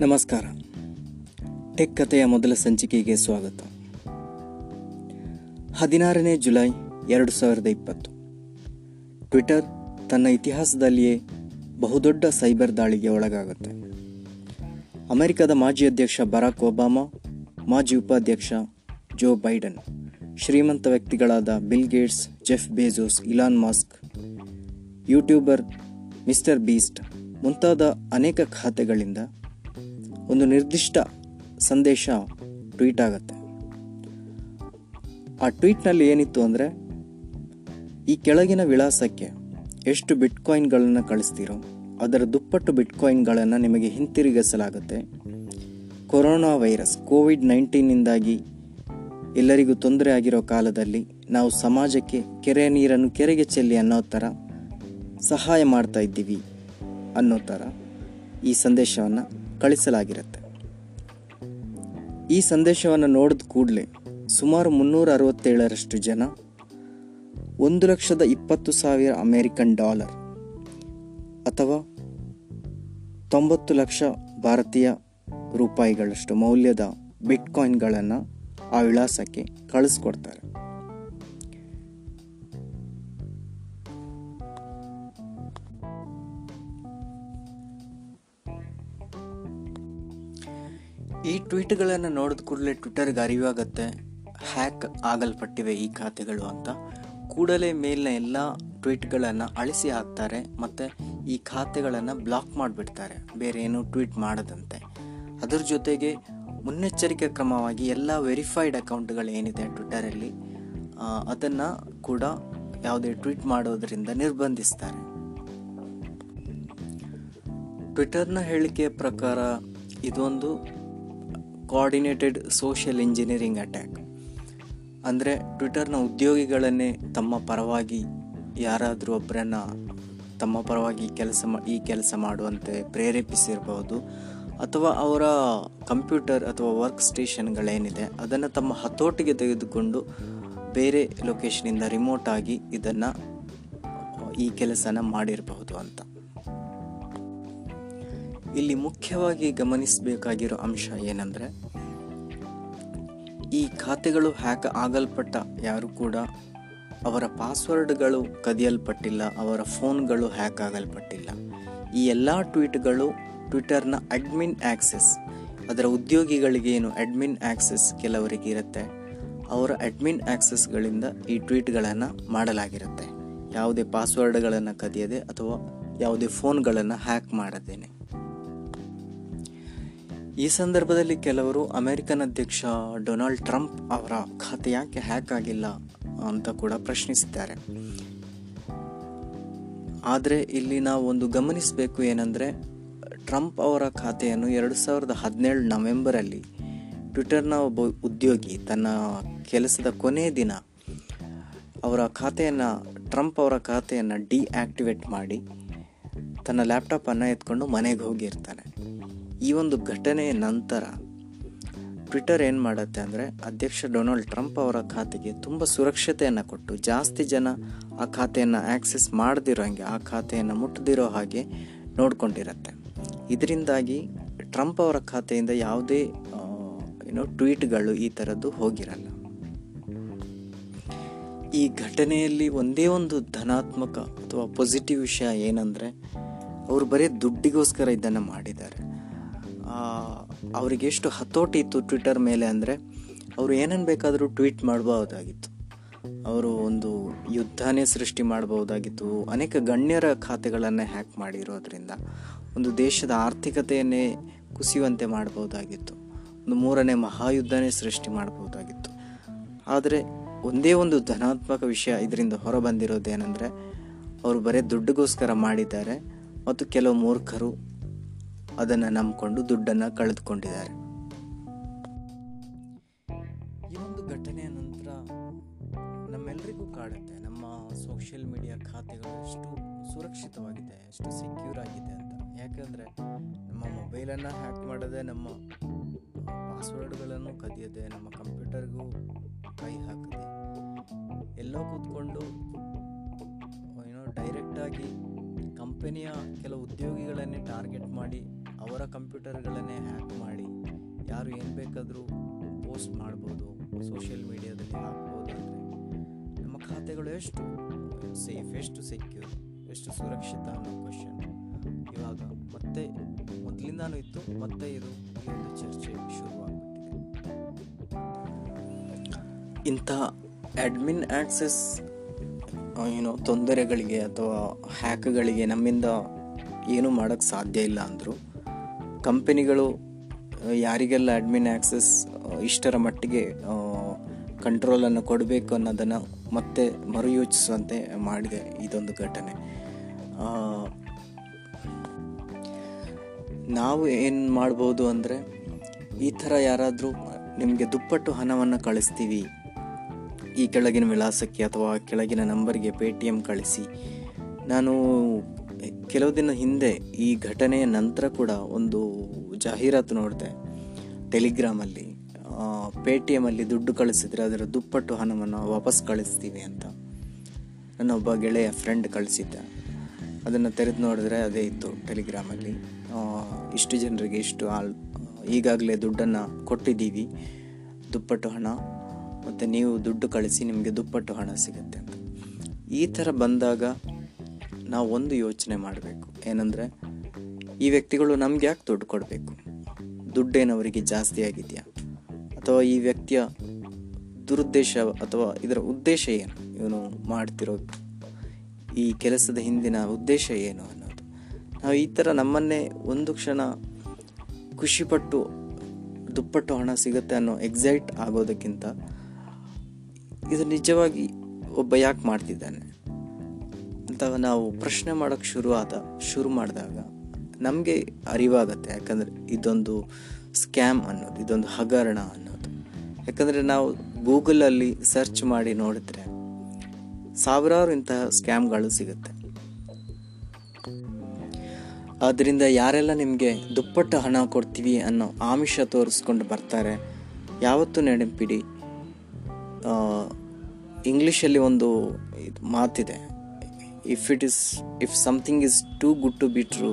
ನಮಸ್ಕಾರ. ಟೆಕ್ ಕಥೆಯ ಮೊದಲ ಸಂಚಿಕೆಗೆ ಸ್ವಾಗತ. ಹದಿನಾರನೇ ಜುಲೈ ಎರಡು ಸಾವಿರದ ಇಪ್ಪತ್ತು. ಟ್ವಿಟರ್ ತನ್ನ ಇತಿಹಾಸದಲ್ಲಿಯೇ ಬಹುದೊಡ್ಡ ಸೈಬರ್ ದಾಳಿಗೆ ಒಳಗಾಗುತ್ತೆ. ಅಮೆರಿಕದ ಮಾಜಿ ಅಧ್ಯಕ್ಷ ಬರಾಕ್ ಒಬಾಮಾ, ಮಾಜಿ ಉಪಾಧ್ಯಕ್ಷ ಜೋ ಬೈಡನ್, ಶ್ರೀಮಂತ ವ್ಯಕ್ತಿಗಳಾದ Bill Gates, Jeff Bezos, Elon Musk, YouTuber Mister Beast ಮುಂತಾದ ಅನೇಕ ಖಾತೆಗಳಿಂದ ಒಂದು ನಿರ್ದಿಷ್ಟ ಸಂದೇಶ ಟ್ವೀಟ್ ಆಗುತ್ತೆ. ಆ ಟ್ವೀಟ್ನಲ್ಲಿ ಏನಿತ್ತು ಅಂದರೆ, ಈ ಕೆಳಗಿನ ವಿಳಾಸಕ್ಕೆ ಎಷ್ಟು ಬಿಟ್ಕಾಯಿನ್ಗಳನ್ನು ಕಳಿಸ್ತೀರೋ, ಅದರ ದುಪ್ಪಟ್ಟು ಬಿಟ್ಕಾಯಿನ್ಗಳನ್ನು ನಿಮಗೆ ಹಿಂತಿರುಗಿಸಲಾಗುತ್ತೆ. ಕೊರೋನಾ ವೈರಸ್ ಕೋವಿಡ್ ನೈನ್ಟೀನಿಂದಾಗಿ ಎಲ್ಲರಿಗೂ ತೊಂದರೆ ಆಗಿರೋ ಕಾಲದಲ್ಲಿ ನಾವು ಸಮಾಜಕ್ಕೆ ಕೆರೆ ನೀರನ್ನು ಕೆರೆಗೆ ಚೆಲ್ಲಿ ಅನ್ನೋ ಥರ ಸಹಾಯ ಮಾಡ್ತಾ ಇದ್ದೀವಿ ಅನ್ನೋ ಥರ ಈ ಸಂದೇಶವನ್ನು ಕಳಿಸಲಾಗಿರುತ್ತೆ. ಈ ಸಂದೇಶವನ್ನು ನೋಡಿದ ಕೂಡಲೇ ಸುಮಾರು ಮುನ್ನೂರ ಅರವತ್ತೇಳರಷ್ಟು ಜನ ಒಂದು ಲಕ್ಷದ ಇಪ್ಪತ್ತು ಸಾವಿರ ಅಮೇರಿಕನ್ ಡಾಲರ್ ಅಥವಾ ತೊಂಬತ್ತು ಲಕ್ಷ ಭಾರತೀಯ ರೂಪಾಯಿಗಳಷ್ಟು ಮೌಲ್ಯದ ಬಿಟ್ಕಾಯಿನ್ಗಳನ್ನು ಆ ವಿಳಾಸಕ್ಕೆ ಕಳಿಸ್ಕೊಡ್ತಾರೆ. ಟ್ವೀಟ್ಗಳನ್ನು ನೋಡಿದ ಕೂಡಲೇ ಟ್ವಿಟರ್ಗೆ ಅರಿವಾಗತ್ತೆ, ಹ್ಯಾಕ್ ಆಗಲ್ಪಟ್ಟಿವೆ ಈ ಖಾತೆಗಳು ಅಂತ. ಕೂಡಲೇ ಮೇಲಿನ ಎಲ್ಲ ಟ್ವೀಟ್ಗಳನ್ನು ಅಳಿಸಿ ಹಾಕ್ತಾರೆ, ಮತ್ತು ಈ ಖಾತೆಗಳನ್ನು ಬ್ಲಾಕ್ ಮಾಡಿಬಿಡ್ತಾರೆ, ಬೇರೆ ಏನೂ ಟ್ವೀಟ್ ಮಾಡದಂತೆ. ಅದರ ಜೊತೆಗೆ ಮುನ್ನೆಚ್ಚರಿಕೆ ಕ್ರಮವಾಗಿ ಎಲ್ಲ ವೆರಿಫೈಡ್ ಅಕೌಂಟ್ಗಳು ಏನಿದೆ ಟ್ವಿಟರಲ್ಲಿ ಅದನ್ನು ಕೂಡ ಯಾವುದೇ ಟ್ವೀಟ್ ಮಾಡೋದರಿಂದ ನಿರ್ಬಂಧಿಸ್ತಾರೆ. ಟ್ವಿಟರ್ನ ಹೇಳಿಕೆಯ ಪ್ರಕಾರ ಇದೊಂದು ಕೋಆರ್ಡಿನೇಟೆಡ್ ಸೋಷಿಯಲ್ ಇಂಜಿನಿಯರಿಂಗ್ ಅಟ್ಯಾಕ್ ಅಂದರೆ ಟ್ವಿಟರ್ನ ಉದ್ಯೋಗಿಗಳನ್ನೇ ತಮ್ಮ ಪರವಾಗಿ ಯಾರಾದರೂ ಒಬ್ಬರನ್ನ ತಮ್ಮ ಪರವಾಗಿ ಕೆಲಸ ಈ ಕೆಲಸ ಮಾಡುವಂತೆ ಪ್ರೇರೇಪಿಸಿರಬಹುದು ಅಥವಾ ಅವರ ಕಂಪ್ಯೂಟರ್ ಅಥವಾ ವರ್ಕ್ ಸ್ಟೇಷನ್ಗಳೇನಿದೆ ಅದನ್ನು ತಮ್ಮ ಹತೋಟಿಗೆ ತೆಗೆದುಕೊಂಡು ಬೇರೆ ಲೊಕೇಶನಿಂದ ರಿಮೋಟಾಗಿ ಇದನ್ನು ಈ ಕೆಲಸನ ಮಾಡಿರಬಹುದು ಅಂತ. ಇಲ್ಲಿ ಮುಖ್ಯವಾಗಿ ಗಮನಿಸಬೇಕಾಗಿರೋ ಅಂಶ ಏನಂದರೆ, ಈ ಖಾತೆಗಳು ಹ್ಯಾಕ್ ಆಗಲ್ಪಟ್ಟ ಯಾರು ಕೂಡ ಅವರ ಪಾಸ್ವರ್ಡ್ಗಳು ಕದಿಯಲ್ಪಟ್ಟಿಲ್ಲ, ಅವರ ಫೋನ್ಗಳು ಹ್ಯಾಕ್ ಆಗಲ್ಪಟ್ಟಿಲ್ಲ. ಈ ಎಲ್ಲ ಟ್ವೀಟ್ಗಳು ಟ್ವಿಟರ್ನ ಅಡ್ಮಿನ್ ಆಕ್ಸೆಸ್, ಅದರ ಉದ್ಯೋಗಿಗಳಿಗೆ ಏನು ಅಡ್ಮಿನ್ ಆಕ್ಸೆಸ್ ಕೆಲವರಿಗೆ ಇರುತ್ತೆ, ಅವರ ಅಡ್ಮಿನ್ ಆ್ಯಕ್ಸೆಸ್ಗಳಿಂದ ಈ ಟ್ವೀಟ್ಗಳನ್ನು ಮಾಡಲಾಗಿರುತ್ತೆ. ಯಾವುದೇ ಪಾಸ್ವರ್ಡ್ಗಳನ್ನು ಕದಿಯದೆ ಅಥವಾ ಯಾವುದೇ ಫೋನ್ಗಳನ್ನು ಹ್ಯಾಕ್ ಮಾಡದೇನೆ. ಈ ಸಂದರ್ಭದಲ್ಲಿ ಕೆಲವರು ಅಮೆರಿಕನ್ ಅಧ್ಯಕ್ಷ ಡೊನಾಲ್ಡ್ ಟ್ರಂಪ್ ಅವರ ಖಾತೆ ಯಾಕೆ ಹ್ಯಾಕ್ ಆಗಿಲ್ಲ ಅಂತ ಕೂಡ ಪ್ರಶ್ನಿಸಿದ್ದಾರೆ. ಆದರೆ ಇಲ್ಲಿ ನಾವು ಒಂದು ಗಮನಿಸಬೇಕು ಏನಂದರೆ, ಟ್ರಂಪ್ ಅವರ ಖಾತೆಯನ್ನು ಎರಡು ಸಾವಿರದ ಹದಿನೇಳು ನವೆಂಬರಲ್ಲಿ ಟ್ವಿಟರ್ನ ಒಬ್ಬ ಉದ್ಯೋಗಿ ತನ್ನ ಕೆಲಸದ ಕೊನೆಯ ದಿನ ಅವರ ಖಾತೆಯನ್ನು, ಟ್ರಂಪ್ ಅವರ ಖಾತೆಯನ್ನು ಡಿಆಕ್ಟಿವೇಟ್ ಮಾಡಿ ತನ್ನ ಲ್ಯಾಪ್ಟಾಪನ್ನು ಎತ್ಕೊಂಡು ಮನೆಗೆ ಹೋಗಿರ್ತಾನೆ. ಈ ಒಂದು ಘಟನೆಯ ನಂತರ ಟ್ವಿಟರ್ ಏನು ಮಾಡುತ್ತೆ ಅಂದರೆ ಅಧ್ಯಕ್ಷ ಡೊನಾಲ್ಡ್ ಟ್ರಂಪ್ ಅವರ ಖಾತೆಗೆ ತುಂಬ ಸುರಕ್ಷತೆಯನ್ನು ಕೊಟ್ಟು ಜಾಸ್ತಿ ಜನ ಆ ಖಾತೆಯನ್ನು ಆ್ಯಕ್ಸೆಸ್ ಮಾಡದಿರೋ ಹಾಗೆ, ಆ ಖಾತೆಯನ್ನು ಮುಟ್ಟದಿರೋ ಹಾಗೆ ನೋಡ್ಕೊಂಡಿರತ್ತೆ. ಇದರಿಂದಾಗಿ ಟ್ರಂಪ್ ಅವರ ಖಾತೆಯಿಂದ ಯಾವುದೇ ಏನೋ ಟ್ವೀಟ್ಗಳು ಈ ಥರದ್ದು ಹೋಗಿರಲ್ಲ. ಈ ಘಟನೆಯಲ್ಲಿ ಒಂದೇ ಒಂದು ಧನಾತ್ಮಕ ಅಥವಾ ಪಾಸಿಟಿವ್ ವಿಷಯ ಏನಂದರೆ, ಅವರು ಬರೀ ದುಡ್ಡಿಗೋಸ್ಕರ ಇದನ್ನು ಮಾಡಿದ್ದಾರೆ. ಅವರಿಗೆ ಎಷ್ಟು ಹತೋಟಿ ಇತ್ತು ಟ್ವಿಟರ್ ಮೇಲೆ ಅಂದರೆ ಅವರು ಏನೇನು ಬೇಕಾದರೂ ಟ್ವೀಟ್ ಮಾಡಬಹುದಾಗಿತ್ತು. ಅವರು ಒಂದು ಯುದ್ಧನೇ ಸೃಷ್ಟಿ ಮಾಡಬಹುದಾಗಿತ್ತು. ಅನೇಕ ಗಣ್ಯರ ಖಾತೆಗಳನ್ನು ಹ್ಯಾಕ್ ಮಾಡಿರೋದ್ರಿಂದ ಒಂದು ದೇಶದ ಆರ್ಥಿಕತೆಯನ್ನೇ ಕುಸಿಯುವಂತೆ ಮಾಡಬಹುದಾಗಿತ್ತು. ಒಂದು ಮೂರನೇ ಮಹಾಯುದ್ಧನೇ ಸೃಷ್ಟಿ ಮಾಡಬಹುದಾಗಿತ್ತು. ಆದರೆ ಒಂದೇ ಒಂದು ಧನಾತ್ಮಕ ವಿಷಯ ಇದರಿಂದ ಹೊರಬಂದಿರೋದೇನೆಂದರೆ, ಅವರು ಬರೀ ದುಡ್ಡಿಗೋಸ್ಕರ ಮಾಡಿದ್ದಾರೆ ಮತ್ತು ಕೆಲವು ಮೂರ್ಖರು ಅದನ್ನು ನಂಬಿಕೊಂಡು ದುಡ್ಡನ್ನು ಕಳೆದುಕೊಂಡಿದ್ದಾರೆ. ಈ ಒಂದು ಘಟನೆಯ ನಂತರ ನಮ್ಮೆಲ್ಲರಿಗೂ ಕಾಡುತ್ತೆ. ನಮ್ಮ ಸೋಷಿಯಲ್ ಮೀಡಿಯಾ ಖಾತೆಗಳು ಎಷ್ಟು ಸುರಕ್ಷಿತವಾಗಿದೆ, ಎಷ್ಟು ಸೆಕ್ಯೂರ್ ಆಗಿದೆ ಅಂತ. ಯಾಕೆಂದರೆ ನಮ್ಮ ಮೊಬೈಲನ್ನು ಹ್ಯಾಕ್ ಮಾಡದೆ ನಮ್ಮ ಪಾಸ್ವರ್ಡ್ಗಳನ್ನು ಕದಿಯದೆ, ನಮ್ಮ ಕಂಪ್ಯೂಟರ್ಗೂ ಕೈ ಹಾಕದೆ ಎಲ್ಲೋ ಕೂತ್ಕೊಂಡು, ಏನೋ ಡೈರೆಕ್ಟಾಗಿ ಕಂಪನಿಯ ಕೆಲವು ಉದ್ಯೋಗಿಗಳನ್ನೇ ಟಾರ್ಗೆಟ್ ಮಾಡಿ ಅವರ ಕಂಪ್ಯೂಟರ್ಗಳನ್ನೇ ಹ್ಯಾಕ್ ಮಾಡಿ ಯಾರು ಏನು ಬೇಕಾದರೂ ಪೋಸ್ಟ್ ಮಾಡ್ಬೋದು ಸೋಷಿಯಲ್ ಮೀಡಿಯಾದಲ್ಲಿ ಹಾಕ್ಬೋದು ನಮ್ಮ ಖಾತೆಗಳು ಎಷ್ಟು? ಸೇಫ್ ಎಷ್ಟು ಸೆಕ್ಯೂರ್ ಎಷ್ಟು ಸುರಕ್ಷಿತ ಅನ್ನೋ ಕ್ವಶನ್ ಇವಾಗ ಮತ್ತೆ ಮೊದಲಿಂದಾನೂ ಇತ್ತು, ಮತ್ತೆ ಇದು ಈ ಒಂದು ಚರ್ಚೆ ಶುರುವಾಗ್ಬಿಟ್ಟಿದೆ. ಇಂಥ ಅಡ್ಮಿನ್ ಆಕ್ಸೆಸ್ ಏನೋ ತೊಂದರೆಗಳಿಗೆ ಅಥವಾ ಹ್ಯಾಕ್ಗಳಿಗೆ ನಮ್ಮಿಂದ ಏನೂ ಮಾಡೋಕ್ಕೆ ಸಾಧ್ಯ ಇಲ್ಲ ಅಂದರು ಕಂಪನಿಗಳು ಯಾರಿಗೆಲ್ಲ ಅಡ್ಮಿನ್ ಆ್ಯಕ್ಸಸ್ ಇಷ್ಟರ ಮಟ್ಟಿಗೆ ಕಂಟ್ರೋಲನ್ನು ಕೊಡಬೇಕು ಅನ್ನೋದನ್ನು ಮತ್ತೆ ಮರುಯೋಚಿಸುವಂತೆ ಮಾಡಿದೆ ಇದೊಂದು ಘಟನೆ. ನಾವು ಏನು ಮಾಡ್ಬೋದು ಅಂದರೆ, ಈ ಥರ ಯಾರಾದರೂ ನಿಮಗೆ ದುಪ್ಪಟ್ಟು ಹಣವನ್ನು ಕಳಿಸ್ತೀವಿ, ಈ ಕೆಳಗಿನ ವಿಳಾಸಕ್ಕೆ ಅಥವಾ ಕೆಳಗಿನ ನಂಬರ್ಗೆ ಪೇ ಟಿ ಕಳಿಸಿ, ನಾನು ಕೆಲವು ದಿನ ಹಿಂದೆ ಈ ಘಟನೆಯ ನಂತರ ಕೂಡ ಒಂದು ಜಾಹೀರಾತು ನೋಡಿದೆ, ಟೆಲಿಗ್ರಾಮಲ್ಲಿ ಪೇ ಟಿ ಎಮಲ್ಲಿ ದುಡ್ಡು ಕಳಿಸಿದ್ರೆ ಅದರ ದುಪ್ಪಟ್ಟು ಹಣವನ್ನು ವಾಪಸ್ ಕಳಿಸ್ತೀವಿ ಅಂತ. ನನ್ನ ಒಬ್ಬ ಗೆಳೆಯ ಫ್ರೆಂಡ್ ಕಳಿಸಿದ್ದ. ಅದನ್ನು ತೆರೆದು ನೋಡಿದ್ರೆ ಅದೇ ಇತ್ತು ಟೆಲಿಗ್ರಾಮಲ್ಲಿ. ಇಷ್ಟು ಜನರಿಗೆ ಇಷ್ಟು ಆಲ್ ಈಗಾಗಲೇ ದುಡ್ಡನ್ನು ಕೊಟ್ಟಿದ್ದೀವಿ, ದುಪ್ಪಟ್ಟು ಹಣ, ಮತ್ತು ನೀವು ದುಡ್ಡು ಕಳಿಸಿ ನಿಮಗೆ ದುಪ್ಪಟ್ಟು ಹಣ ಸಿಗುತ್ತೆ ಅಂತ. ಈ ಥರ ಬಂದಾಗ ನಾವು ಒಂದು ಯೋಚನೆ ಮಾಡಬೇಕು. ಏನಂದರೆ, ಈ ವ್ಯಕ್ತಿಗಳು ನಮ್ಗೆ ಯಾಕೆ ದುಡ್ಡು ಕೊಡಬೇಕು? ದುಡ್ಡೇನವರಿಗೆ ಜಾಸ್ತಿ ಆಗಿದೆಯಾ? ಅಥವಾ ಈ ವ್ಯಕ್ತಿಯ ದುರುದ್ದೇಶ ಅಥವಾ ಇದರ ಉದ್ದೇಶ ಏನು? ಇವನು ಮಾಡ್ತಿರೋ ಈ ಕೆಲಸದ ಹಿಂದಿನ ಉದ್ದೇಶ ಏನು ಅನ್ನೋದು. ನಾವು ಈ ಥರ ನಮ್ಮನ್ನೇ ಒಂದು ಕ್ಷಣ ಖುಷಿಪಟ್ಟು, ದುಪ್ಪಟ್ಟು ಹಣ ಸಿಗುತ್ತೆ ಅನ್ನೋ ಎಕ್ಸೈಟ್ ಆಗೋದಕ್ಕಿಂತ, ಇದು ನಿಜವಾಗಿ ಒಬ್ಬ ಯಾಕೆ ಮಾಡ್ತಿದ್ದಾನೆ? ಅಂತ ನಾವು ಪ್ರಶ್ನೆ ಮಾಡೋಕ್ಕೆ ಶುರು ಆದ, ಶುರು ಮಾಡಿದಾಗ ನಮಗೆ ಅರಿವಾಗತ್ತೆ. ಯಾಕಂದರೆ ಇದೊಂದು ಸ್ಕ್ಯಾಮ್ ಅನ್ನೋದು, ಇದೊಂದು ಹಗರಣ ಅನ್ನೋದು. ಯಾಕಂದರೆ ನಾವು ಗೂಗಲಲ್ಲಿ ಸರ್ಚ್ ಮಾಡಿ ನೋಡಿದ್ರೆ ಸಾವಿರಾರು ಇಂತಹ ಸ್ಕ್ಯಾಮ್ಗಳು ಸಿಗುತ್ತೆ. ಆದ್ದರಿಂದ ಯಾರೆಲ್ಲ ನಿಮಗೆ ದುಪ್ಪಟ್ಟು ಹಣ ಕೊಡ್ತೀವಿ ಅನ್ನೋ ಆಮಿಷ ತೋರಿಸ್ಕೊಂಡು ಬರ್ತಾರೆ, ಯಾವತ್ತೂ ನೆನಪಿಡಿ. ಇಂಗ್ಲೀಷಲ್ಲಿ ಒಂದು ಇದು ಮಾತಿದೆ. If it is if something is too good to be true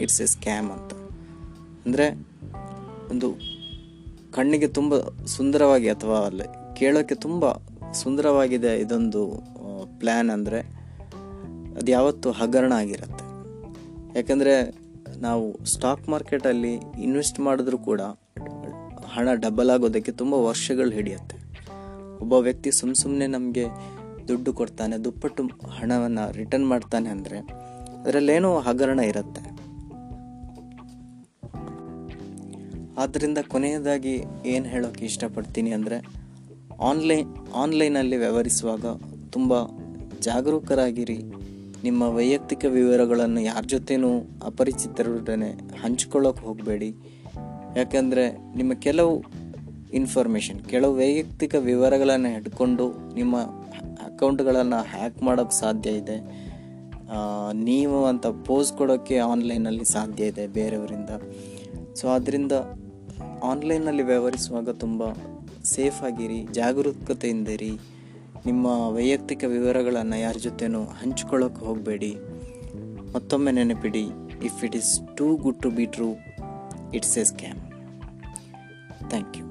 it's a scam ಅಂತ. ಅಂದರೆ ಒಂದು ಕಣ್ಣಿಗೆ ತುಂಬ ಸುಂದರವಾಗಿ ಅಥವಾ ಅಲ್ಲ ಕೇಳೋಕ್ಕೆ ತುಂಬ ಸುಂದರವಾಗಿದೆ ಇದೊಂದು ಪ್ಲ್ಯಾನ್ ಅಂದರೆ ಅದು ಯಾವತ್ತೂ ಹಗರಣ ಆಗಿರುತ್ತೆ. ಯಾಕಂದರೆ ನಾವು ಸ್ಟಾಕ್ ಮಾರ್ಕೆಟಲ್ಲಿ ಇನ್ವೆಸ್ಟ್ ಮಾಡಿದ್ರೂ ಕೂಡ ಹಣ ಡಬಲ್ ಆಗೋದಕ್ಕೆ ತುಂಬ ವರ್ಷಗಳು ಹಿಡಿಯುತ್ತೆ. ಒಬ್ಬ ವ್ಯಕ್ತಿ ಸುಮ್ಮ ಸುಮ್ಮನೆ ನಮಗೆ ದುಡ್ಡು ಕೊಡ್ತಾನೆ, ದುಪ್ಪಟ್ಟು ಹಣವನ್ನು ರಿಟರ್ನ್ ಮಾಡ್ತಾನೆ ಅಂದರೆ ಅದರಲ್ಲೇನೋ ಹಗರಣ ಇರುತ್ತೆ. ಆದ್ದರಿಂದ ಕೊನೆಯದಾಗಿ ಏನು ಹೇಳೋಕ್ಕೆ ಇಷ್ಟಪಡ್ತೀನಿ ಅಂದರೆ ಆನ್ಲೈನ್ ಆನ್ಲೈನಲ್ಲಿ ವ್ಯವಹರಿಸುವಾಗ ತುಂಬ ಜಾಗರೂಕರಾಗಿರಿ. ನಿಮ್ಮ ವೈಯಕ್ತಿಕ ವಿವರಗಳನ್ನು ಯಾರ ಜೊತೆನೂ ಅಪರಿಚಿತರೊಡನೆ ಹಂಚ್ಕೊಳ್ಳೋಕೆ ಹೋಗಬೇಡಿ. ಯಾಕೆಂದರೆ ನಿಮ್ಮ ಕೆಲವು ಇನ್ಫಾರ್ಮೇಷನ್ ಕೆಲವು ವೈಯಕ್ತಿಕ ವಿವರಗಳನ್ನು ಹಿಡ್ಕೊಂಡು ನಿಮ್ಮ ಅಕೌಂಟ್ಗಳನ್ನು ಹ್ಯಾಕ್ ಮಾಡೋಕ್ಕೆ ಸಾಧ್ಯ ಇದೆ. ನೀವು ಅಂತ ಪೋಸ್ ಕೊಡೋಕ್ಕೆ ಆನ್ಲೈನಲ್ಲಿ ಸಾಧ್ಯ ಇದೆ ಬೇರೆಯವರಿಂದ. ಸೊ ಆದ್ದರಿಂದ ಆನ್ಲೈನಲ್ಲಿ ವ್ಯವಹರಿಸುವಾಗ ತುಂಬ ಸೇಫ್ ಆಗಿರಿ ಜಾಗರೂಕತೆಯಿಂದಿರಿ ನಿಮ್ಮ ವೈಯಕ್ತಿಕ ವಿವರಗಳನ್ನು ಯಾರ ಜೊತೆನೂ ಹಂಚ್ಕೊಳ್ಳೋಕೆ ಹೋಗಬೇಡಿ. ಮತ್ತೊಮ್ಮೆ ನೆನಪಿಡಿ if it is too good to be true it's a scam thank you